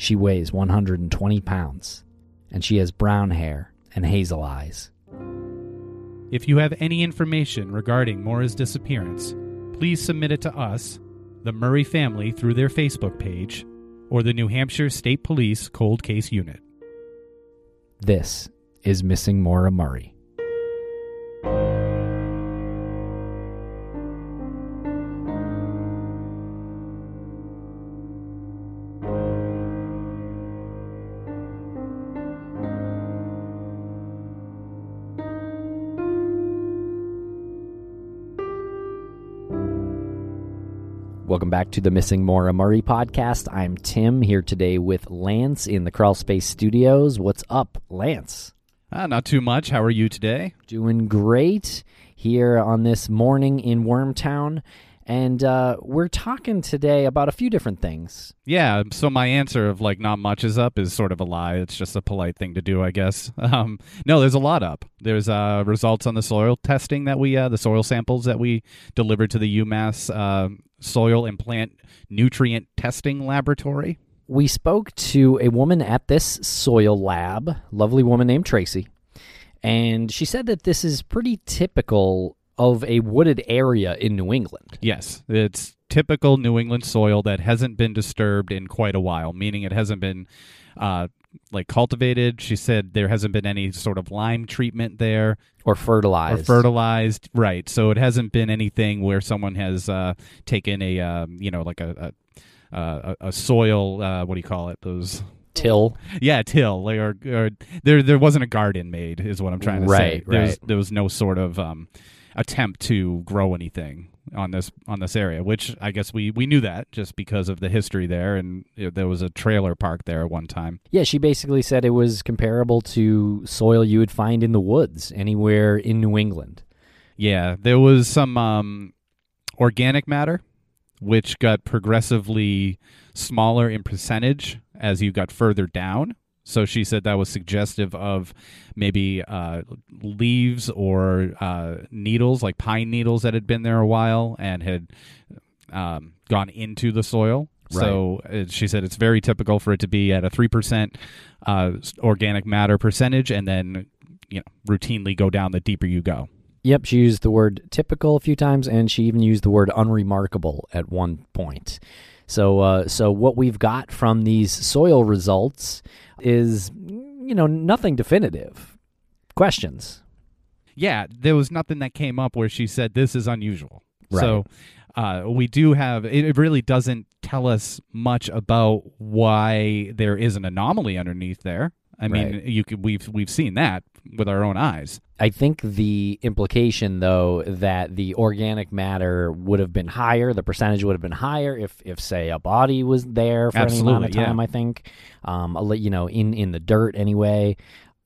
She weighs 120 pounds, and she has brown hair and hazel eyes. If you have any information regarding Maura's disappearance, please submit it to us, the Murray family through their Facebook page, or the New Hampshire State Police Cold Case Unit. This is Missing Maura Murray. Welcome back to the Missing Maura Murray podcast. I'm Tim here today with Lance in the Crawl Space Studios. What's up, Lance? Ah, not too much. How are you today? Doing great here on this morning in Wormtown. And uh, we're talking today about a few different things. Yeah, so my answer of like not much is up is sort of a lie. It's just a polite thing to do, I guess. Um, no, there's a lot up. There's uh, results on the soil testing that we, uh, the soil samples that we delivered to the UMass uh, Soil and Plant Nutrient Testing Laboratory. We spoke to a woman at this soil lab, lovely woman named Tracy, and she said that this is pretty typical of a wooded area in New England. Yes, it's typical New England soil that hasn't been disturbed in quite a while, meaning it hasn't been uh, like cultivated. She said there hasn't been any sort of lime treatment there Or fertilized. or fertilized. Right, so it hasn't been anything where someone has uh, taken a um, you know like a a, a, a soil uh, what do you call it those Till. yeah till like, or, or there there wasn't a garden made is what I'm trying to say. Right, There's, right. There was no sort of um, attempt to grow anything on this on this area, which I guess we we knew that just because of the history there, and there was a trailer park there at one time. Yeah, she basically said it was comparable to soil you would find in the woods anywhere in New England. Yeah, there was some um, organic matter, which got progressively smaller in percentage as you got further down. So she said that was suggestive of maybe uh, leaves or uh, needles, like pine needles that had been there a while and had um, gone into the soil. So uh, she said it's very typical for it to be at a three percent uh, organic matter percentage, and then you know routinely go down the deeper you go. Yep, she used the word typical a few times, and she even used the word unremarkable at one point. So, uh, so what we've got from these soil results is, you know, nothing definitive. Questions. yeah, there was nothing that came up where she said this is unusual. Right. So uh, we do have it, it really doesn't tell us much about why there is an anomaly underneath there. I mean, Right. you could we've we've seen that with our own eyes. I think the implication, though, that the organic matter would have been higher, the percentage would have been higher if, if say, a body was there for any amount of Absolutely, yeah. time. I think, um, you know, in in the dirt anyway.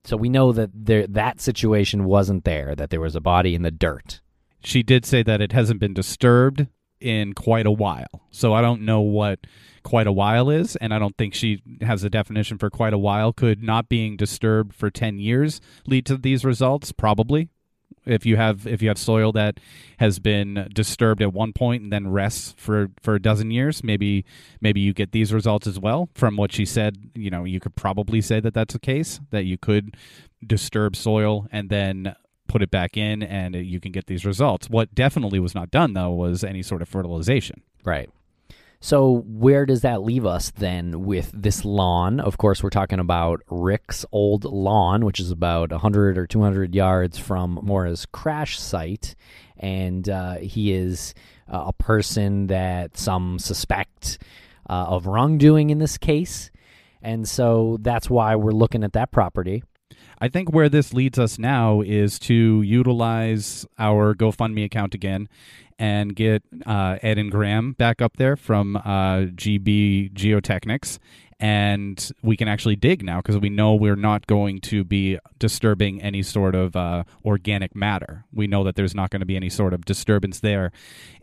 So we know that there that situation wasn't there; that there was a body in the dirt. She did say that it hasn't been disturbed in quite a while. So I don't know what quite a while is, and I don't think she has a definition for quite a while. Could not being disturbed for 10 years lead to these results? Probably. If you have if you have soil that has been disturbed at one point and then rests for for a dozen years, maybe maybe you get these results as well. From what she said, you know, you could probably say that that's the case that you could disturb soil and then put it back in and you can get these results. What definitely was not done though was any sort of fertilization. Right. So where does that leave us then with this lawn? Of course, we're talking about Rick's old lawn, which is about 100 or 200 yards from Maura's crash site, and uh, he is uh, a person that some suspect uh, of wrongdoing in this case, and so that's why we're looking at that property. I think where this leads us now is to utilize our GoFundMe account again and get uh, Ed and Graham back up there from uh, GB Geotechnics. And we can actually dig now because we know we're not going to be disturbing any sort of uh, organic matter. We know that there's not going to be any sort of disturbance there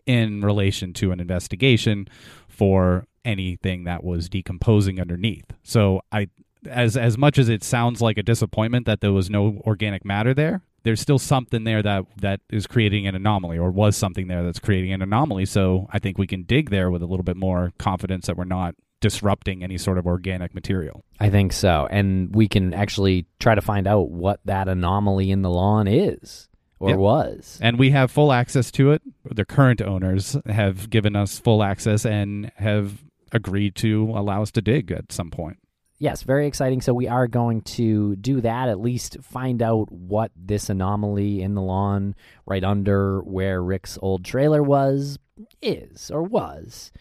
in relation to an investigation for anything that was decomposing underneath. So I as as much as it sounds like a disappointment that there was no organic matter there, there's still something there that that is creating an anomaly or was something there that's creating an anomaly. So I think we can dig there with a little bit more confidence that we're not disrupting any sort of organic material. I think so, and we can actually try to find out what that anomaly in the lawn is or Yep. was. And we have full access to it. The current owners have given us full access and have agreed to allow us to dig at some point. Yes, very exciting. So we are going to do that, at least find out what this anomaly in the lawn right under where Rick's old trailer was is or was.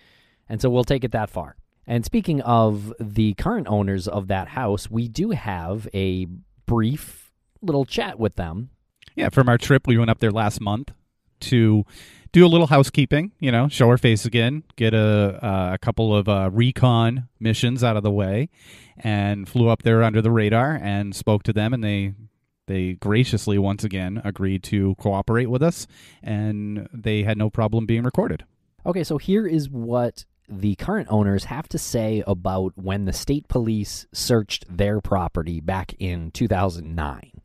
And so we'll take it that far. And speaking of the current owners of that house, we do have a brief little chat with them. Yeah, from our trip, we went up there last month to do a little housekeeping. You know, show her face again, get a uh, a couple of uh, recon missions out of the way, and flew up there under the radar and spoke to them, and they they graciously once again agreed to cooperate with us, and they had no problem being recorded. Okay, so here is what the current owners have to say about when the state police searched their property back in 2009.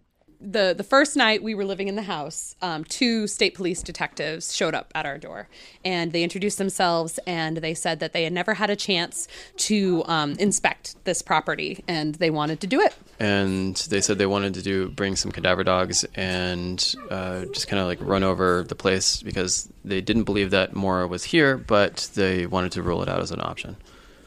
The the first night we were living in the house, um, two state police detectives showed up at our door, and they introduced themselves and they said that they had never had a chance to um, inspect this property, and they wanted to do it. and they said they wanted to do bring some cadaver dogs and uh, just kind of like run over the place because they didn't believe that Maura was here, but they wanted to rule it out as an option.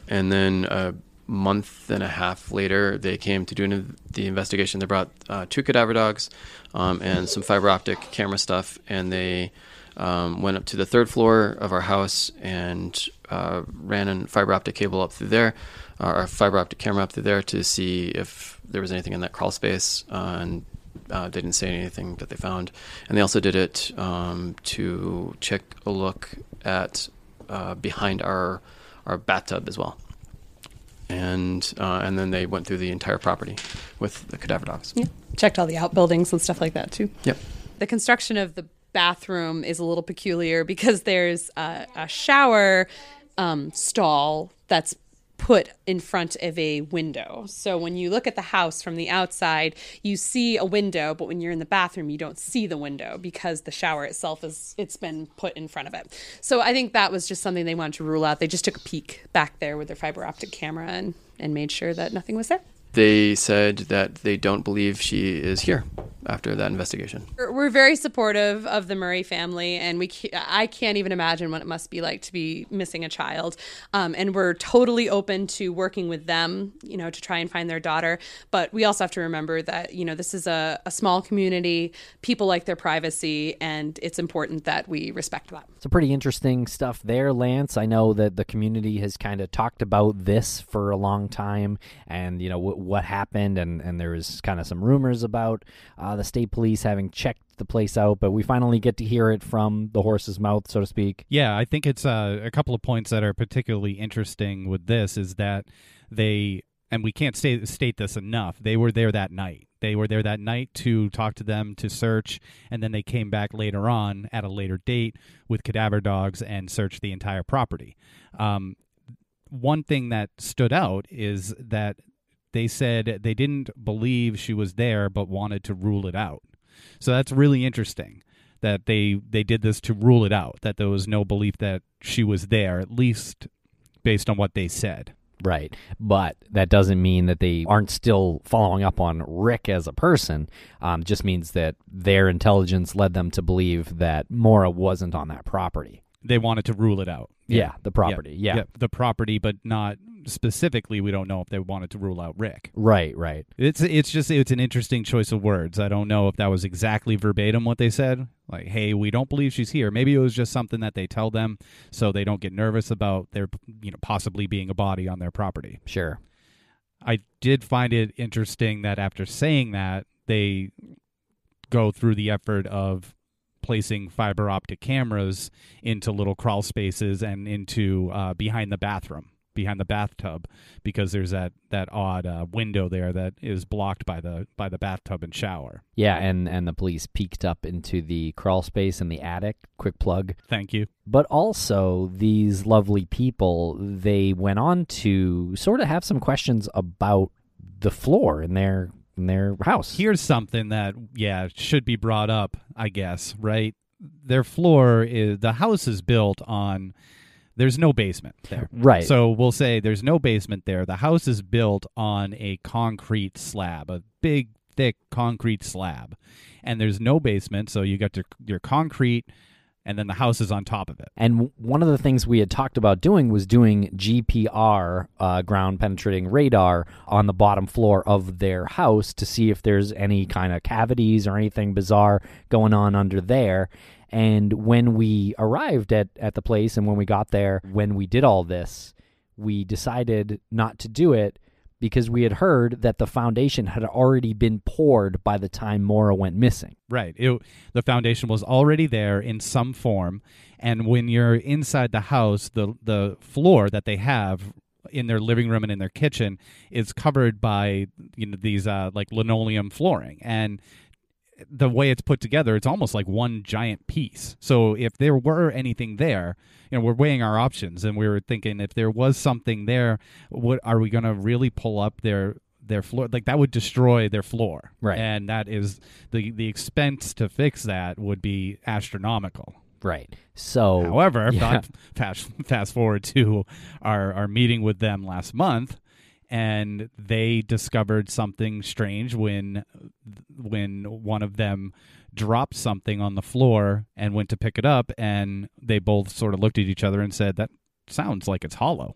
And then a month and a half later, they came to do an, the investigation. They brought uh, two cadaver dogs um, and some fiber optic camera stuff, and they um, went up to the third floor of our house and uh, ran a fiber optic cable up through there, uh, or fiber optic camera up through there to see if there was anything in that crawl space. Uh, and uh, they didn't say anything that they found. And they also did it um, to check a look at uh, behind our our bathtub as well. And uh, and then they went through the entire property with the cadaver dogs. Yeah. Checked all the outbuildings and stuff like that too. Yep. The construction of the bathroom is a little peculiar because there's a, a shower um, stall that's put in front of a window. So when you look at the house from the outside, you see a window, but when you're in the bathroom, you don't see the window because the shower itself is it's been put in front of it. So I think that was just something they wanted to rule out. They just took a peek back there with their fiber optic camera and and made sure that nothing was there. They said that they don't believe she is here. after that investigation. We're we're very supportive of the Murray family, and we I can't even imagine what it must be like to be missing a child. Um, and we're totally open to working with them, you know, to try and find their daughter. But we also have to remember that you know this is a, a small community. People like their privacy, and it's important that we respect that. Some pretty interesting stuff there, Lance. I know that the community has kind of talked about this for a long time, and you know w- what happened, and and there was kind of some rumors about uh, the state police having checked the place out, but we finally get to hear it from the horse's mouth, so to speak. Yeah, I think it's uh, a couple of points that are particularly interesting with this is that they and we can't state state this enough. They were there that night. They were there that night to talk to them to search, and then they came back later on at a later date with cadaver dogs and searched the entire property. Um, one thing that stood out is that they said they didn't believe she was there, but wanted to rule it out. So that's really interesting that they they did this to rule it out. That there was no belief that she was there, at least based on what they said. Right. But that doesn't mean that they aren't still following up on Rick as a person. Um, just means that their intelligence led them to believe that Maura wasn't on that property. They wanted to rule it out. Yeah, the property. Yeah. the property, but not specifically. We don't know if they wanted to rule out Rick. Right, right. It's it's just it's an interesting choice of words. I don't know if that was exactly verbatim what they said. Like, hey, we don't believe she's here. Maybe it was just something that they tell them so they don't get nervous about there, you know, possibly being a body on their property. Sure. I did find it interesting that after saying that, they go through the effort of placing fiber optic cameras into little crawl spaces and into uh, behind the bathroom, behind the bathtub, because there's that that odd uh, window there that is blocked by the by the bathtub and shower. Yeah, and and the police peeked up into the crawl space in the attic. Quick plug. Thank you. But also, these lovely people, they went on to sort of have some questions about the floor in their in their house. Here's something that yeah should be brought up, I guess. Right, their floor is the house is built on. There's no basement there. Right. So we'll say there's no basement there. The house is built on a concrete slab, a big, thick concrete slab, and there's no basement. So you got your, your concrete, and then the house is on top of it. And one of the things we had talked about doing was doing GPR, uh, ground penetrating radar, on the bottom floor of their house to see if there's any kind of cavities or anything bizarre going on under there. And when we arrived at, at the place and when we got there, when we did all this, we decided not to do it because we had heard that the foundation had already been poured by the time Maura went missing. Right. It, the foundation was already there in some form, and when you're inside the house, the the floor that they have in their living room and in their kitchen is covered by you know these uh, like linoleum flooring and the way it's put together it's almost like one giant piece so if there were anything there you know we're weighing our options and we were thinking if there was something there what are we going to really pull up their their floor like that would destroy their floor Right. and that is the the expense to fix that would be astronomical Right. So, However, yeah. fast, fast forward to our, our meeting with them last month, and they discovered something strange when when one of them dropped something on the floor and went to pick it up, and they both sort of looked at each other and said, "That sounds like it's hollow."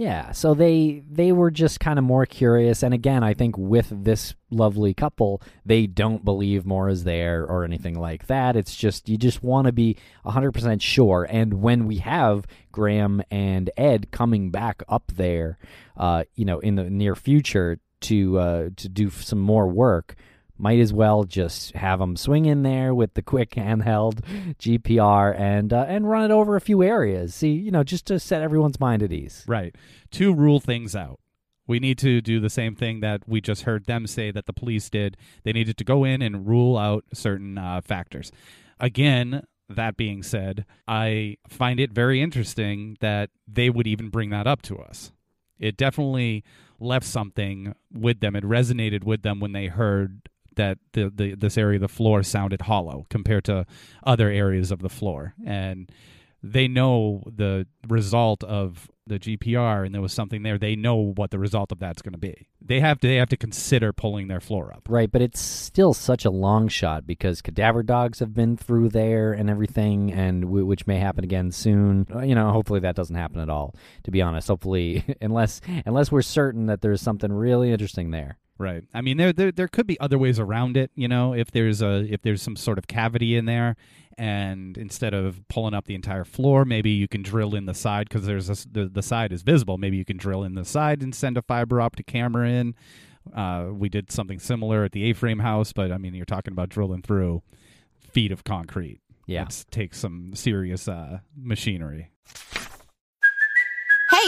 Yeah, so they they were just kind of Maura curious, and again, I think with this lovely couple, they don't believe more is there or anything like that. It's just you just want to be hundred percent sure. And when we have Graham and Ed coming back up there, uh, you know, in the near future to uh, to do some more work, might as well just have them swing in there with the quick handheld GPR and uh, and run it over a few areas. See, you know, just to set everyone's mind at ease. Right. To rule things out. We need to do the same thing that we just heard them say that the police did. They needed to go in and rule out certain uh, factors. Again, that being said, I find it very interesting that they would even bring that up to us. It definitely left something with them. It resonated with them when they heard that the, the this area of the floor sounded hollow compared to other areas of the floor. And they know the result of the GPR and there was something there, they know what the result of that's going to be. They have to they have to consider pulling their floor up. Right, but it's still such a long shot because cadaver dogs have been through there and everything, and w- which may happen again soon. Uh, You know, hopefully that doesn't happen at all. To be honest, hopefully, unless unless we're certain that there's something really interesting there. Right. I mean, there, there there could be other ways around it. You know, if there's a if there's some sort of cavity in there, and instead of pulling up the entire floor, maybe you can drill in the side because there's a the the side is visible. Maybe you can drill in the side and send a fiber optic camera in. Uh, we did something similar at the A-frame house, but I mean, you're talking about drilling through feet of concrete. Yeah. It takes some serious uh, machinery.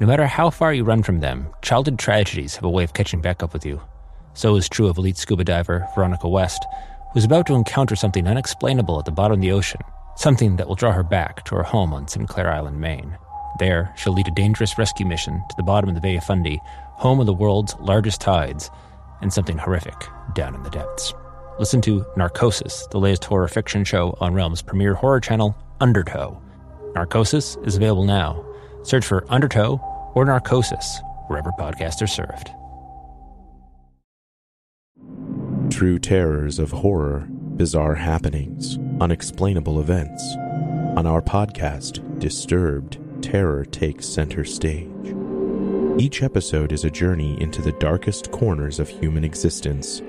No matter how far you run from them, childhood tragedies have a way of catching back up with you. So is true of elite scuba diver Veronica West, who's about to encounter something unexplainable at the bottom of the ocean, something that will draw her back to her home on Sinclair Island, Maine. There, she'll lead a dangerous rescue mission to the bottom of the Bay of Fundy, home of the world's largest tides, and something horrific down in the depths. Listen to Narcosis, the latest horror fiction show on Realm's premier horror channel, Undertow. Narcosis is available now. Search for Undertow or Narcosis wherever podcasts are served. True terrors of horror, bizarre happenings, unexplainable events. On our podcast, Disturbed, terror takes center stage. Each episode is a journey into the darkest corners of human existence,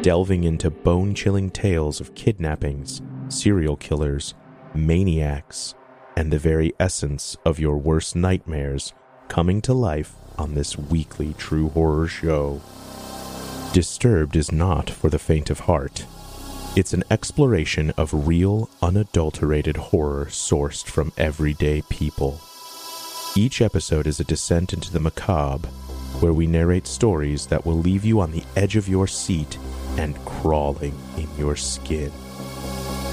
delving into bone chilling tales of kidnappings, serial killers, maniacs, and the very essence of your worst nightmares coming to life on this weekly true horror show. Disturbed is not for the faint of heart. It's an exploration of real, unadulterated horror sourced from everyday people. Each episode is a descent into the macabre, where we narrate stories that will leave you on the edge of your seat and crawling in your skin.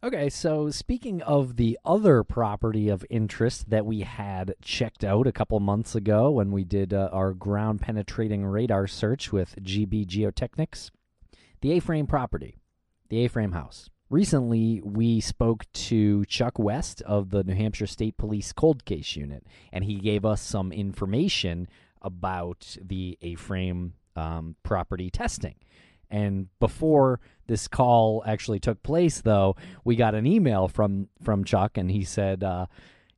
Okay, so speaking of the other property of interest that we had checked out a couple months ago when we did uh, our ground penetrating radar search with GB Geotechnics, the A frame property, the A frame house. Recently, we spoke to Chuck West of the New Hampshire State Police Cold Case Unit, and he gave us some information about the A frame um, property testing. And before this call actually took place, though, we got an email from from Chuck, and he said, uh,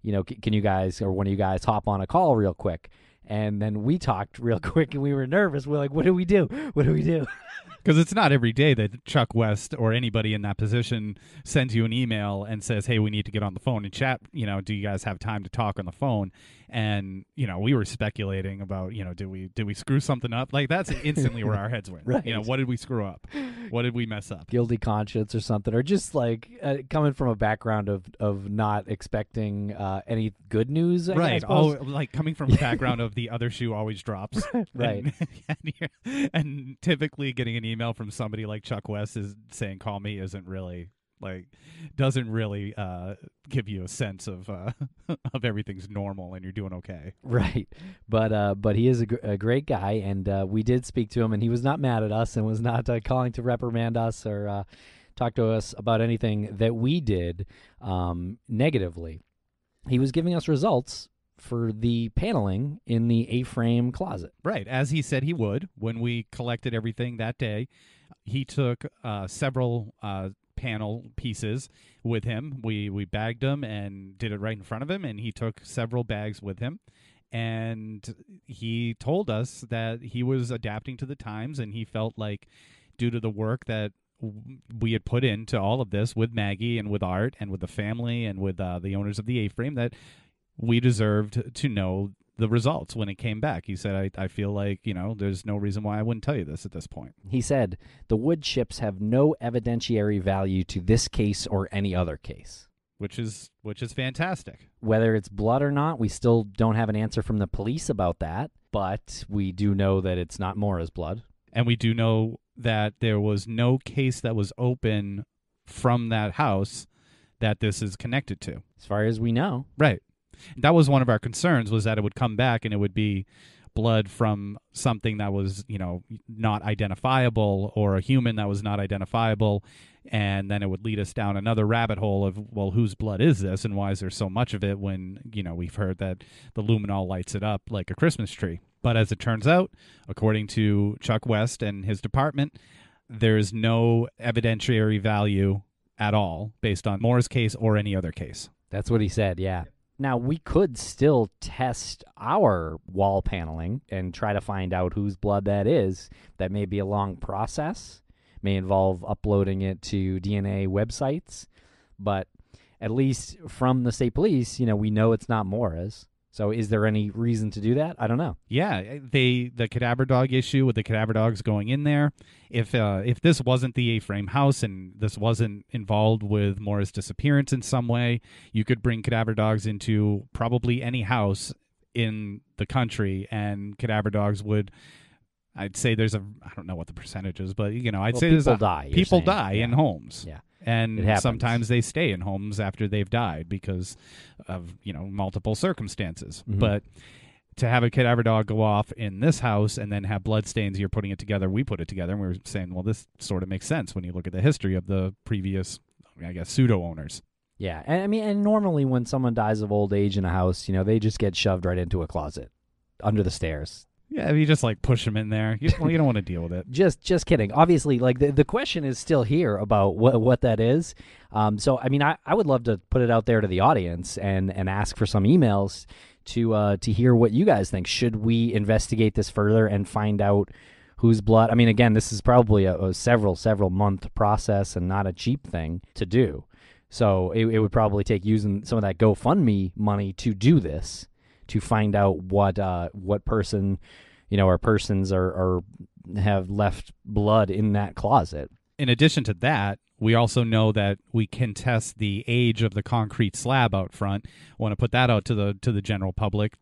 "You know, can you guys or one of you guys hop on a call real quick?" And then we talked real quick, and we were nervous. We're like, "What do we do? What do we do?" Because it's not every day that Chuck West or anybody in that position sends you an email and says, "Hey, we need to get on the phone and chat." You know, do you guys have time to talk on the phone? And you know, we were speculating about, you know, did we did we screw something up? Like that's instantly where our heads went. Right. You know, what did we screw up? What did we mess up? Guilty conscience or something, or just like uh, coming from a background of of not expecting uh, any good news. I, right. Oh, like coming from a background of the other shoe always drops. Right. And, and, and typically getting an email from somebody like Chuck West is saying call me isn't really like doesn't really uh give you a sense of uh of everything's normal and you're doing okay. Right, but uh, but he is a, gr- a great guy, and uh, we did speak to him, and he was not mad at us, and was not uh, calling to reprimand us or uh, talk to us about anything that we did um, negatively. He was giving us results for the paneling in the A-frame closet. Right, as he said he would when we collected everything that day. He took uh, several uh, panel pieces with him. We we bagged them and did it right in front of him, and he took several bags with him. And he told us that he was adapting to the times, and he felt like, due to the work that we had put into all of this with Maggie and with Art and with the family and with uh, the owners of the A-frame, that we deserved to know the results when it came back. He said, I, I feel like, you know, there's no reason why I wouldn't tell you this at this point. He said the wood chips have no evidentiary value to this case or any other case. Which is which is fantastic. Whether it's blood or not, we still don't have an answer from the police about that, but we do know that it's not Maura's blood. And we do know that there was no case that was open from that house that this is connected to. As far as we know. Right. That was one of our concerns was that it would come back and it would be blood from something that was, you know, not identifiable or a human that was not identifiable and then it would lead us down another rabbit hole of well whose blood is this and why is there so much of it when, you know, we've heard that the luminol lights it up like a Christmas tree. But as it turns out, according to Chuck West and his department, there's no evidentiary value at all based on Maura's case or any other case. That's what he said, yeah. Now, we could still test our wall paneling and try to find out whose blood that is. That may be a long process, may involve uploading it to DNA websites, but at least from the state police, you know, we know it's not Maura's. So is there any reason to do that? I don't know. Yeah, they the cadaver dog issue with the cadaver dogs going in there. If uh, if this wasn't the A-frame house and this wasn't involved with Maura's disappearance in some way, you could bring cadaver dogs into probably any house in the country, and cadaver dogs would. I'd say there's a I don't know what the percentage is, but you know I'd Well, say there's people a, die, People saying. die in homes. Yeah. And sometimes they stay in homes after they've died because of you know multiple circumstances. Mhm. But to have a cadaver dog go off in this house and then have blood stains, you're putting it together. We put it together, and we were saying, well, this sort of makes sense when you look at the history of the previous, I guess, pseudo owners. Yeah, and I mean, and normally when someone dies of old age in a house, you know, they just get shoved right into a closet under the stairs. Yeah, you just like push them in there, you, well, you don't want to deal with it. Just, just kidding. Obviously, like the, the question is still here about what what that is. Um, so, I mean, I, I would love to put it out there to the audience and and ask for some emails to uh, to hear what you guys think. Should we investigate this further and find out whose blood? I mean, again, this is probably a, a several several month process and not a cheap thing to do. So it, it would probably take using some of that GoFundMe money to do this to find out what uh, what person you know or persons are, are have left blood in that closet. In addition to that, we also know that we can test the age of the concrete slab out front. Want to put that out to the to the general public.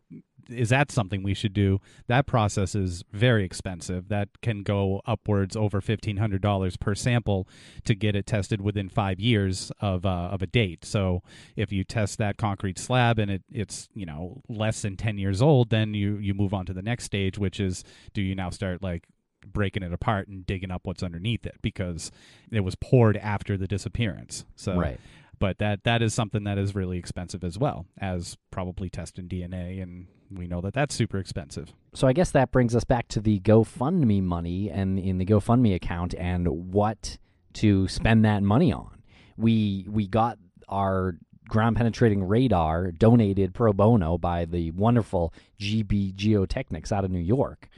Is that something we should do? That process is very expensive. That can go upwards over fifteen hundred dollars per sample to get it tested within five years of uh, of a date. So if you test that concrete slab and it, it's you know less than ten years old, then you you move on to the next stage, which is do you now start like breaking it apart and digging up what's underneath it because it was poured after the disappearance. So Right. But that that is something that is really expensive as well as probably testing DNA and we know that that's super expensive. So I guess that brings us back to the GoFundMe money and in the GoFundMe account and what to spend that money on. We we got our ground penetrating radar donated pro bono by the wonderful GB Geotechnics out of New York.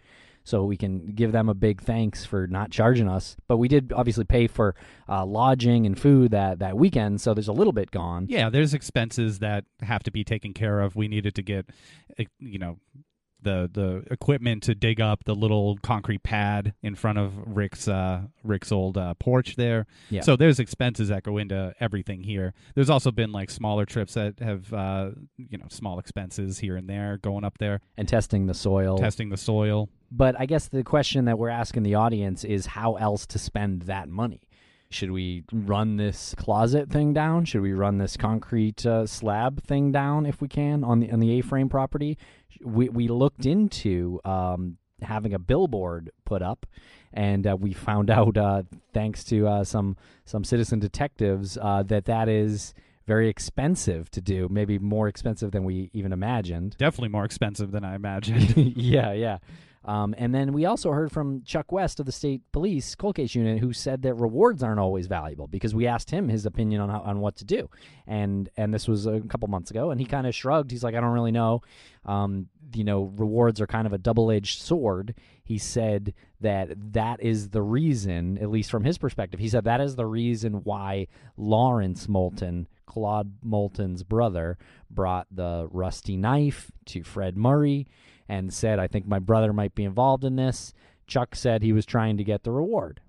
So we can give them a big thanks for not charging us. But we did obviously pay for uh, lodging and food that, that weekend, so there's a little bit gone. Yeah, there's expenses that have to be taken care of. We needed to get eh, you know the the equipment to dig up the little concrete pad in front of Rick's uh, Rick's old uh, porch there. Yeah. So there's expenses that go into everything here. There's also been like smaller trips that have uh, you know small expenses here and there going up there, and testing the soil. testing the soil. But I guess the question that we're asking the audience is how else to spend that money. Should we run this closet thing down? Should we run this concrete uh, slab thing down if we can on the on the A-frame property? We we looked into um, having a billboard put up, and uh, we found out uh, thanks to uh, some some citizen detectives uh, that that is very expensive to do. Maybe more expensive than we even imagined. Definitely more expensive than I imagined. yeah, yeah. Um, and then we also heard from Chuck West of the state police cold case unit, who said that rewards aren't always valuable because we asked him his opinion on how, on what to do, and and this was a couple months ago, and he kind of shrugged. He's like, I don't really know. Um, you know, rewards are kind of a double edged sword. He said that that is the reason, at least from his perspective, he said that is the reason why Lawrence Moulton, Claude Moulton's brother, brought the rusty knife to Fred Murray and said, I think my brother might be involved in this. Chuck said he was trying to get the reward.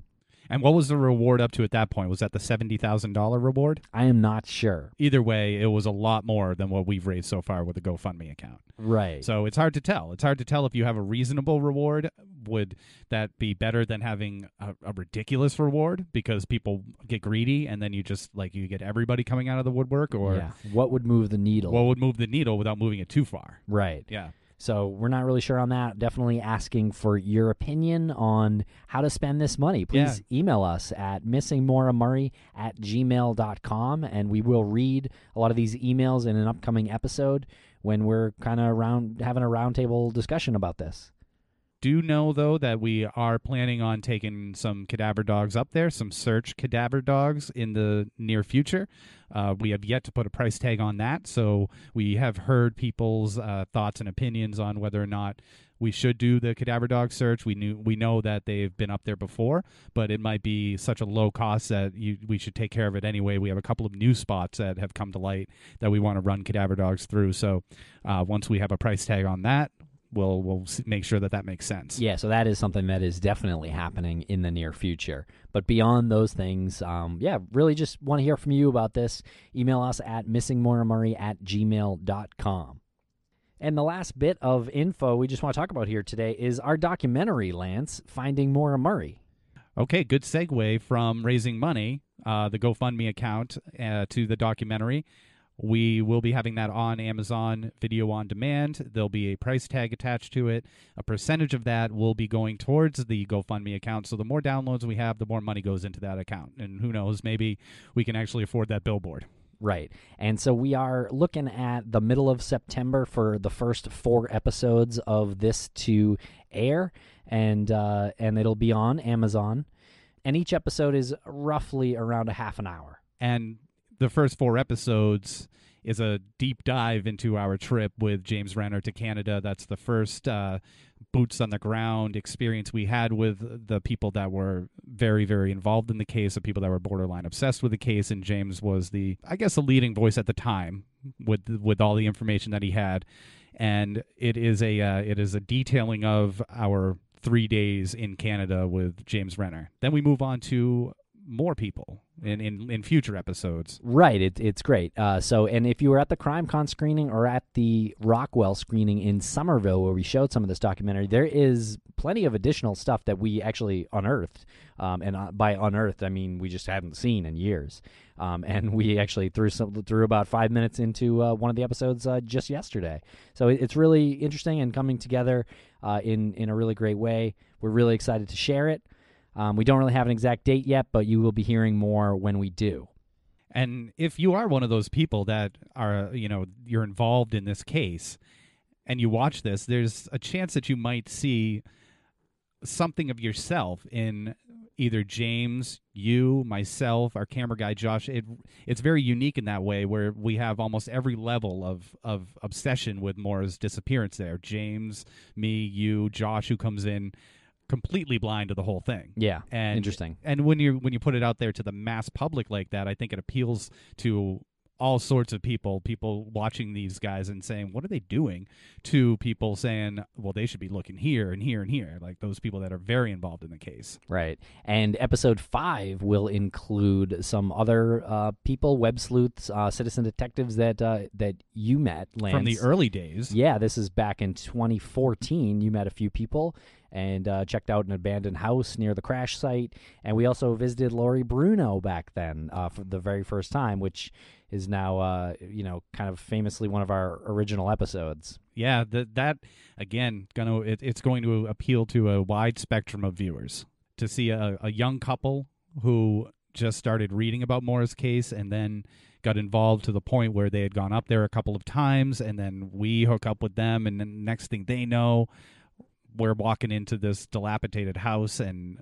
and what was the reward up to at that point? Was that the seventy thousand dollar reward? I am not sure. Either way, it was a lot more than what we've raised so far with the GoFundMe account. Right. So it's hard to tell. It's hard to tell if you have a reasonable reward. Would that be better than having a, a ridiculous reward because people get greedy and then you just like you get everybody coming out of the woodwork? Or yeah. What would move the needle? what would move the needle without moving it too far? right. Yeah. So we're not really sure on that. Definitely asking for your opinion on how to spend this money. Please email us at missingmoramurray at gmail.com and we will read a lot of these emails in an upcoming episode when we're kind of around having a roundtable discussion about this. Do know though that we are planning on taking some cadaver dogs up there, some search cadaver dogs in the near future. Uh, we have yet to put a price tag on that, so we have heard people's uh, thoughts and opinions on whether or not we should do the cadaver dog search. We knew we know that they've been up there before, but it might be such a low cost that you, we should take care of it anyway. We have a couple of new spots that have come to light that we want to run cadaver dogs through. So uh, once we have a price tag on that, we'll we'll make sure that that makes sense. Yeah, so that is something that is definitely happening in the near future. But beyond those things, um, yeah, really just want to hear from you about this. Email us at missingmoramurray at gmail.com. And the last bit of info we just want to talk about here today is our documentary, Lance, Finding Maura Murray. Okay, good segue from raising money, uh, the GoFundMe account, uh, to the documentary. We will be having that on Amazon Video on Demand. There'll be a price tag attached to it. A percentage of that will be going towards the GoFundMe account. So the more downloads we have, the more money goes into that account. And who knows, maybe we can actually afford that billboard. Right. And so we are looking at the middle of September for the first four episodes of this to air, and uh, and it'll be on Amazon. And each episode is roughly around a half an hour. and the first four episodes is a deep dive into our trip with James Renner to Canada. That's the first uh, boots on the ground experience we had with the people that were very, very involved in the case, the people that were borderline obsessed with the case. And James was the, I guess, the leading voice at the time with with all the information that he had. And it is a uh, it is a detailing of our three days in Canada with James Renner. Then we move on to more people in, in, in future episodes. Right. It, it's great. Uh, so, and if you were at the CrimeCon screening or at the Rockwell screening in Somerville, where we showed some of this documentary, there is plenty of additional stuff that we actually unearthed. Um, and uh, by unearthed, I mean we just haven't seen in years. Um, and we actually threw some threw about five minutes into uh, one of the episodes uh, just yesterday. So it, it's really interesting and coming together uh, in in a really great way. We're really excited to share it. Um, we don't really have an exact date yet, but you will be hearing more when we do. And if you are one of those people that are, you know, you're involved in this case and you watch this, there's a chance that you might see something of yourself in either James, you, myself, our camera guy Josh. It it's very unique in that way where we have almost every level of of obsession with Maura's disappearance there. James, me, you, Josh who comes in completely blind to the whole thing. Yeah, and interesting. And when you when you put it out there to the mass public like that, I think it appeals to all sorts of people, people watching these guys and saying, "What are they doing?" To people saying, "Well, they should be looking here and here and here." Like those people that are very involved in the case. Right. And episode five will include some other uh, people, web sleuths, uh, citizen detectives that uh, that you met, Lance. From the early days. Yeah, this is back in 2014. You met a few people and uh, checked out an abandoned house near the crash site. And we also visited Lori Bruno back then uh, for the very first time, which is now, uh, you know, kind of famously one of our original episodes. Yeah, that that again, gonna it, it's going to appeal to a wide spectrum of viewers to see a, a young couple who just started reading about Maura's case and then got involved to the point where they had gone up there a couple of times and then we hook up with them and then next thing they know we're walking into this dilapidated house and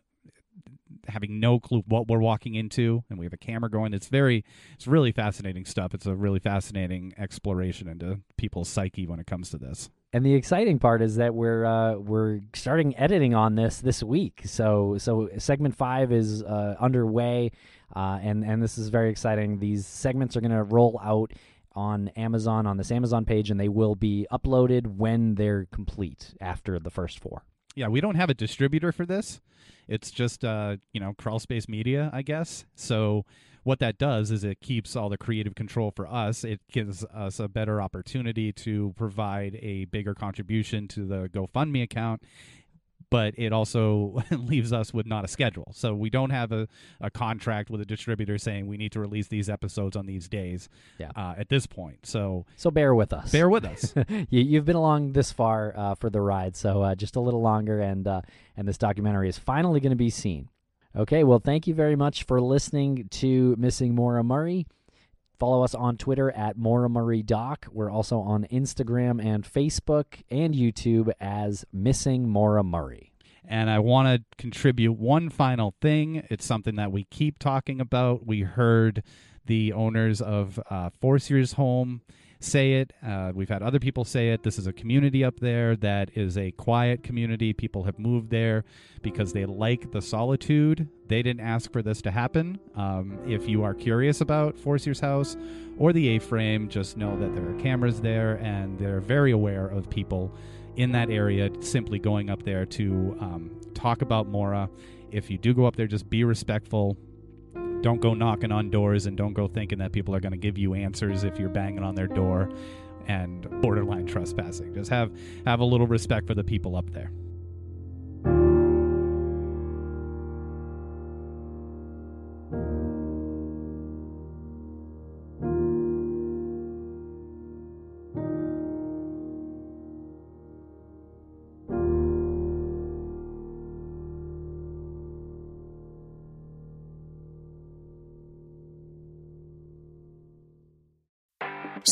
having no clue what we're walking into and we have a camera going it's very it's really fascinating stuff it's a really fascinating exploration into people's psyche when it comes to this and the exciting part is that we're uh, we're starting editing on this this week. So so segment five is uh, underway, uh, and and this is very exciting. These segments are going to roll out on Amazon on this Amazon page, and they will be uploaded when they're complete after the first four. Yeah, we don't have a distributor for this. It's just uh, you know, crawl space media, I guess. So what that does is it keeps all the creative control for us. It gives us a better opportunity to provide a bigger contribution to the GoFundMe account. But it also leaves us with not a schedule. So we don't have a, a contract with a distributor saying we need to release these episodes on these days yeah. uh, at this point. So so bear with us. Bear with us. you, have been along this far uh, for the ride, so uh, just a little longer, and uh, and this documentary is finally going to be seen. Okay, well, thank you very much for listening to Missing Maura Murray. Follow us on Twitter at Murray Doc. We're also on Instagram and Facebook and YouTube as Missing Maura Murray. And I want to contribute one final thing. It's something that we keep talking about. We heard the owners of uh, Four Sears Home say it. Uh, we've had other people say it. This is a community up there that is a quiet community. People have moved there because they like the solitude. They didn't ask for this to happen. Um, if you are curious about Four Sears House or the A frame, just know that there are cameras there and they're very aware of people in that area simply going up there to um, talk about Maura. If you do go up there, just be respectful don't go knocking on doors and don't go thinking that people are going to give you answers if you're banging on their door and borderline trespassing. Just have have a little respect for the people up there.